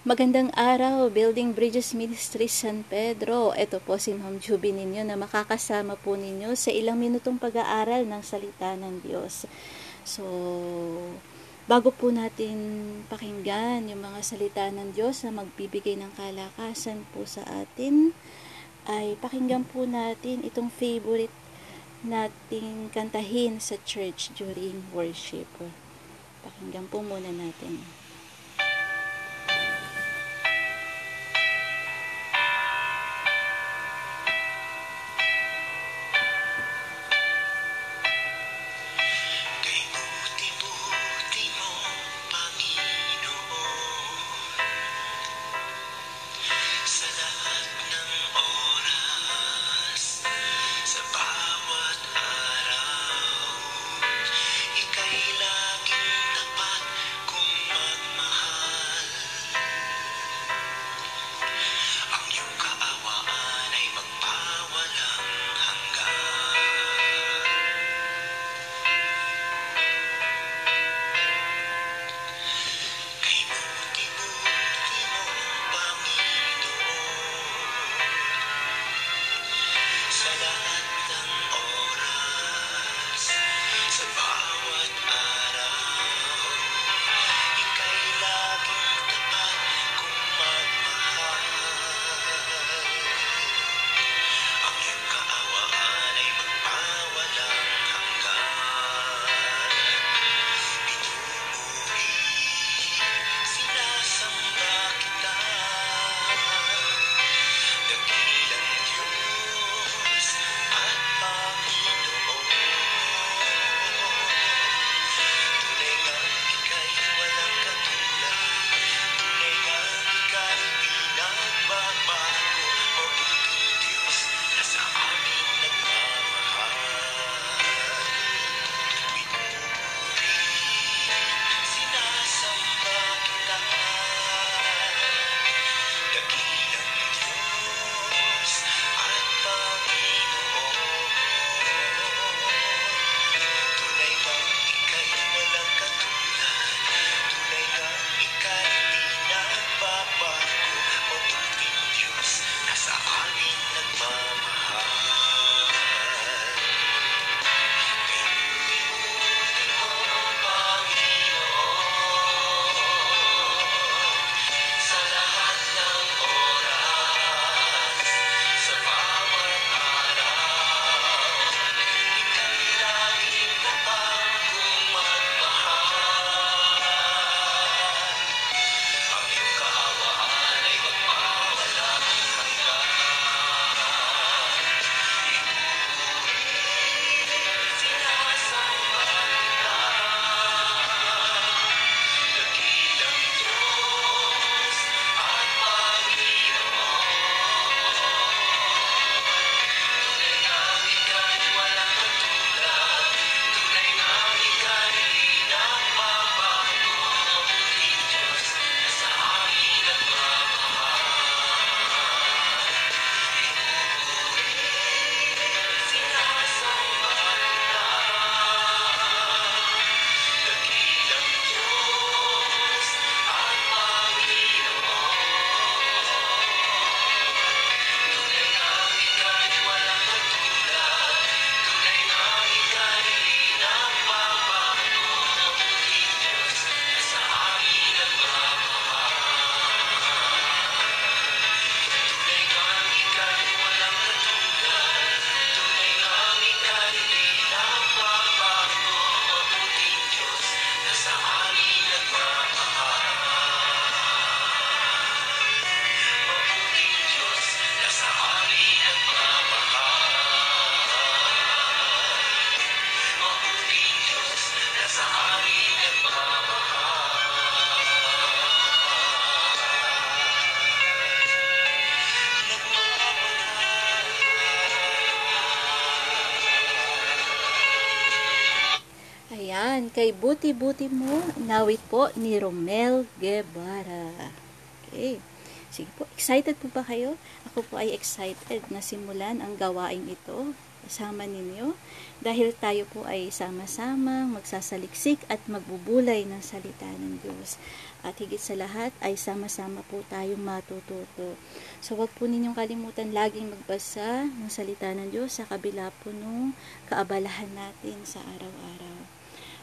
Magandang araw, Building Bridges Ministry San Pedro. Ito po si Ma'am Juby ninyo na makakasama po ninyo sa ilang minutong pag-aaral ng salita ng Diyos. So, bago po natin pakinggan yung mga salita ng Diyos na magbibigay ng kalakasan po sa atin, ay pakinggan po natin itong favorite nating kantahin sa church during worship. Pakinggan po muna natin. Kay Buti-Buti mo, nawit po ni Romel Guevara. Okay. Sige po, excited po ba kayo? Ako po ay excited na simulan ang gawain ito. kasama ninyo dahil tayo po ay sama-sama magsasaliksik at magbubulay ng salita ng Diyos. At higit sa lahat ay sama-sama po tayong matututo. So wag po ninyong kalimutan laging magbasa ng salita ng Diyos sa kabila po nung kaabalahan natin sa araw-araw.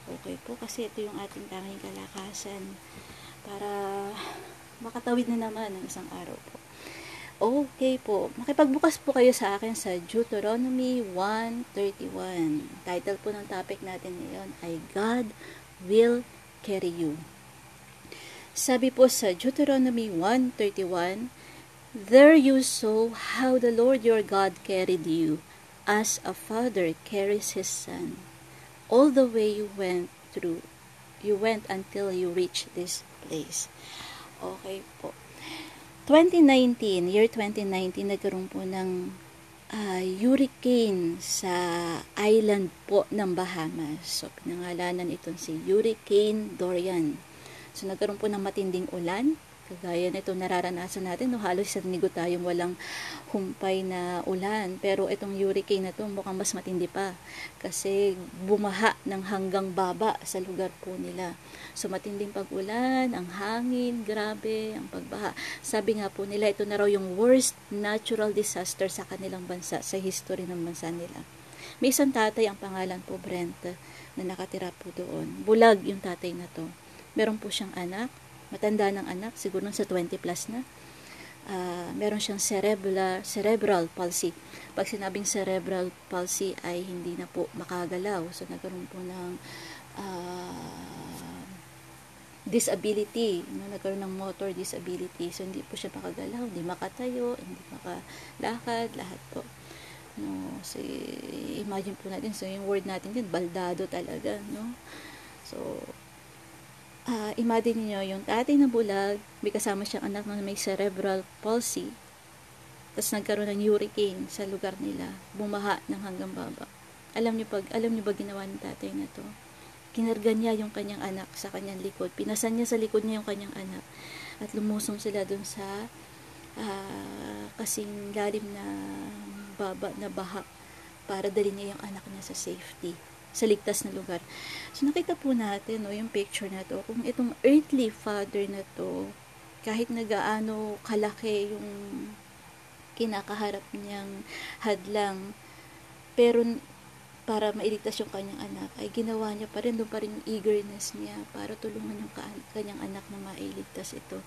Okay po kasi ito yung ating tanging kalakasan para makatawid na naman ng isang araw po. Okay po. Makipagbukas po kayo sa akin sa Deuteronomy 1.31. Title po ng topic natin ngayon ay God will carry you. Sabi po sa Deuteronomy 1.31, There you saw how the Lord your God carried you, as a father carries his son, all the way you went through, you went until you reached this place. Okay po. 2019, year 2019, nagkaroon po ng uh, hurricane sa island po ng Bahamas. So, pinangalanan itong si Hurricane Dorian. So, nagkaroon po ng matinding ulan Kagaya nito nararanasan natin, no, halos sa linggo tayong walang humpay na ulan. Pero itong hurricane na to mukhang mas matindi pa. Kasi bumaha ng hanggang baba sa lugar po nila. So matinding pag-ulan, ang hangin, grabe, ang pagbaha. Sabi nga po nila, ito na raw yung worst natural disaster sa kanilang bansa, sa history ng bansa nila. May isang tatay, ang pangalan po Brent, na nakatira po doon. Bulag yung tatay na to. Meron po siyang anak, matanda ng anak, siguro sa 20 plus na. Uh, meron siyang cerebral, cerebral palsy. Pag sinabing cerebral palsy ay hindi na po makagalaw. So, nagkaroon po ng uh, disability. No? Nagkaroon ng motor disability. So, hindi po siya makagalaw, hindi makatayo, hindi makalakad, lahat po. No, so, imagine po natin, so yung word natin din, baldado talaga, no? So, uh, imagine niyo yung tatay na bulag, may kasama siyang anak na may cerebral palsy, tapos nagkaroon ng hurricane sa lugar nila, bumaha ng hanggang baba. Alam niyo pag alam niyo ba ginawa ng tatay na to? Kinarga niya yung kanyang anak sa kanyang likod. Pinasan niya sa likod niya yung kanyang anak. At lumusong sila dun sa uh, kasing lalim na baba na baha para dali niya yung anak niya sa safety sa ligtas na lugar. So, nakita po natin, no, yung picture na to, kung itong earthly father na to, kahit nagaano kalaki yung kinakaharap niyang hadlang, pero para mailigtas yung kanyang anak, ay ginawa niya pa rin, doon pa rin yung eagerness niya para tulungan yung kanyang anak na mailigtas ito.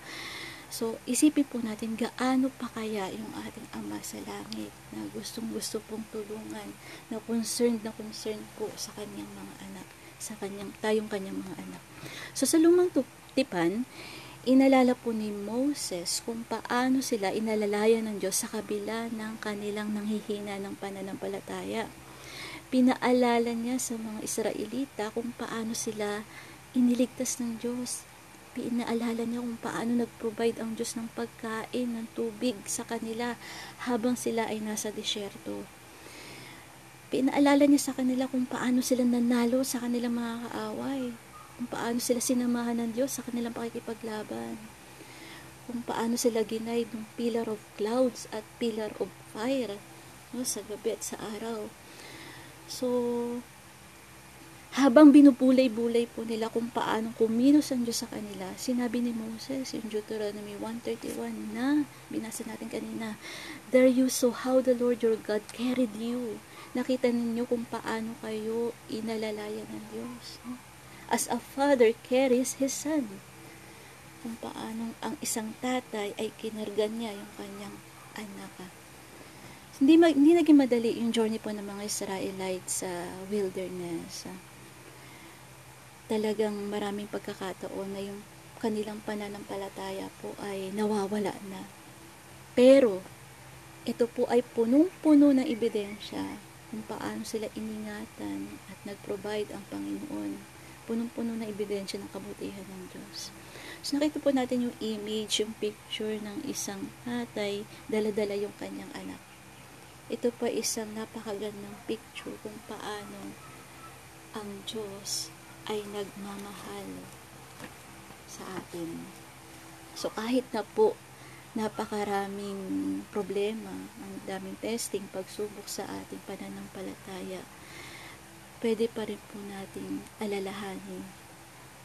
So, isipin po natin gaano pa kaya yung ating Ama sa langit na gustong gusto pong tulungan, na concerned na concerned po sa kanyang mga anak, sa kanyang, tayong kanyang mga anak. So, sa lumang tipan, inalala po ni Moses kung paano sila inalalaya ng Diyos sa kabila ng kanilang nanghihina ng pananampalataya. Pinaalala niya sa mga Israelita kung paano sila iniligtas ng Diyos pinaalala niya kung paano nag-provide ang Diyos ng pagkain, ng tubig sa kanila habang sila ay nasa disyerto. Pinaalala niya sa kanila kung paano sila nanalo sa kanilang mga kaaway, kung paano sila sinamahan ng Diyos sa kanilang pakikipaglaban, kung paano sila ginaid ng pillar of clouds at pillar of fire no, sa gabi at sa araw. So, habang binubulay-bulay po nila kung paano kumilos ang Diyos sa kanila, sinabi ni Moses, yung Deuteronomy 131 na binasa natin kanina, There you saw how the Lord your God carried you. Nakita ninyo kung paano kayo inalalaya ng Diyos. As a father carries his son. Kung paano ang isang tatay ay kinargan niya yung kanyang anak. Hindi, hindi naging madali yung journey po ng mga Israelites sa wilderness talagang maraming pagkakataon na yung kanilang pananampalataya po ay nawawala na. Pero, ito po ay punong-puno ng ebidensya kung paano sila iningatan at nag-provide ang Panginoon. Punong-puno ng ebidensya ng kabutihan ng Diyos. So, nakita po natin yung image, yung picture ng isang tatay, dala-dala yung kanyang anak. Ito pa isang napakagandang picture kung paano ang Diyos ay nagmamahal sa atin. So kahit na po napakaraming problema, ang daming testing, pagsubok sa ating pananampalataya, pwede pa rin po nating alalahanin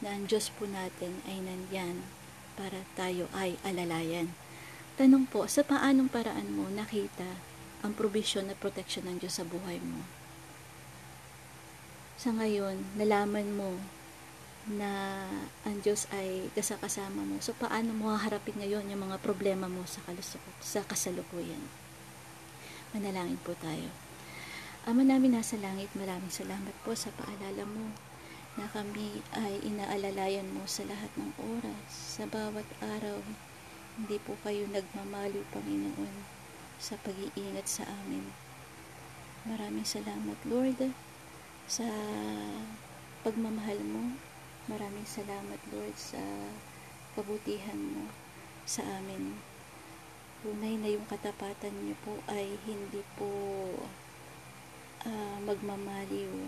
na ang Diyos po natin ay nandyan para tayo ay alalayan. Tanong po, sa paanong paraan mo nakita ang provision at protection ng Diyos sa buhay mo? Sa ngayon, nalaman mo na ang Diyos ay kasakasama mo. So, paano mo haharapin ngayon yung mga problema mo sa, kalusuk sa kasalukuyan? Manalangin po tayo. Ama namin nasa langit, maraming salamat po sa paalala mo na kami ay inaalalayan mo sa lahat ng oras, sa bawat araw. Hindi po kayo nagmamaliw, Panginoon, sa pag-iingat sa amin. Maraming salamat, Lord, sa pagmamahal mo. Maraming salamat, Lord, sa kabutihan mo sa amin. Tunay na yung katapatan niyo po ay hindi po uh, magmamaliw.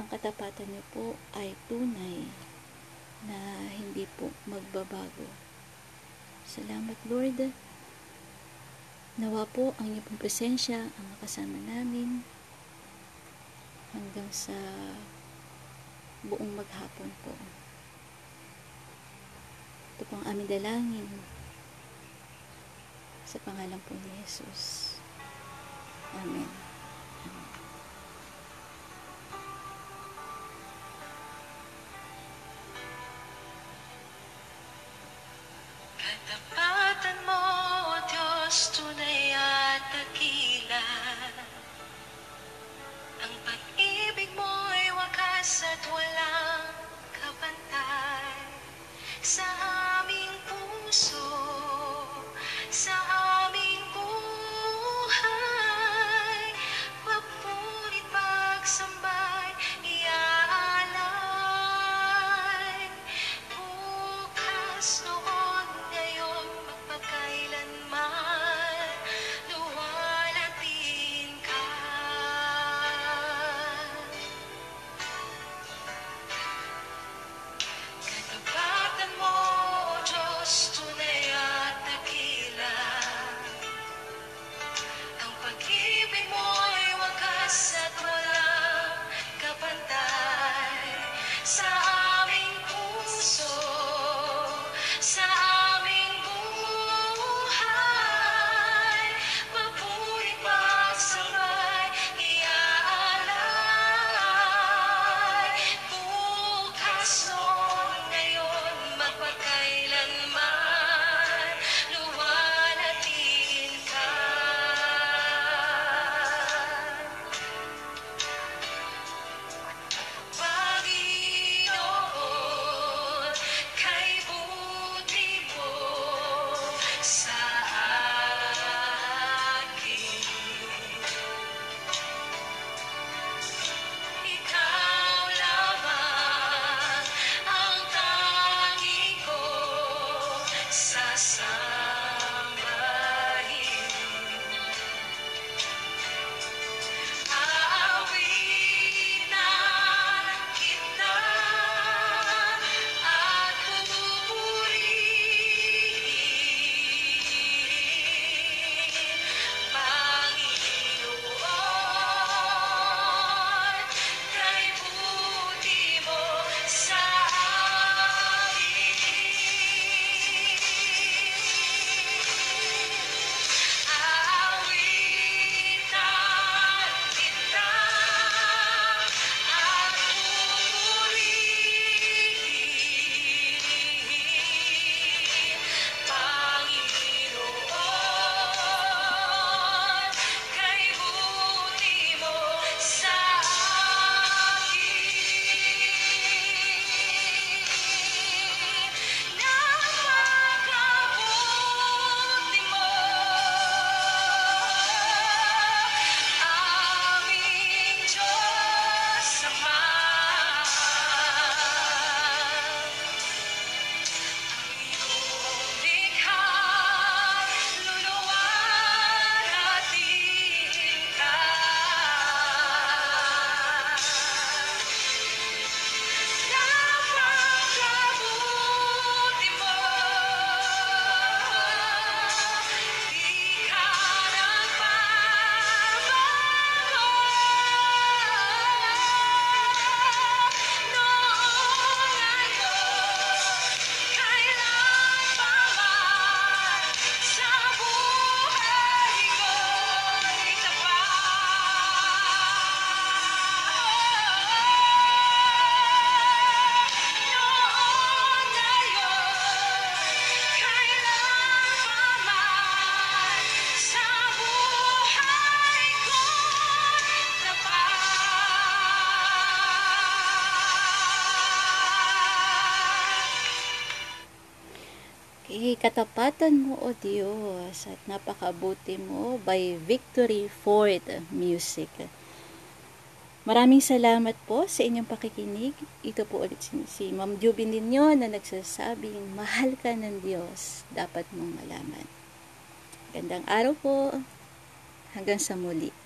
Ang katapatan niyo po ay tunay na hindi po magbabago. Salamat Lord. Nawa po ang inyong pong presensya ang makasama namin hanggang sa buong maghapon po. Ito po ang aming dalangin sa pangalan po ni Jesus. Amen. Ikatapatan mo, O Diyos, at napakabuti mo by Victory Ford Music. Maraming salamat po sa inyong pakikinig. Ito po ulit si, si Ma'am Jubin ninyo na nagsasabing, mahal ka ng Diyos, dapat mong malaman. Gandang araw po. Hanggang sa muli.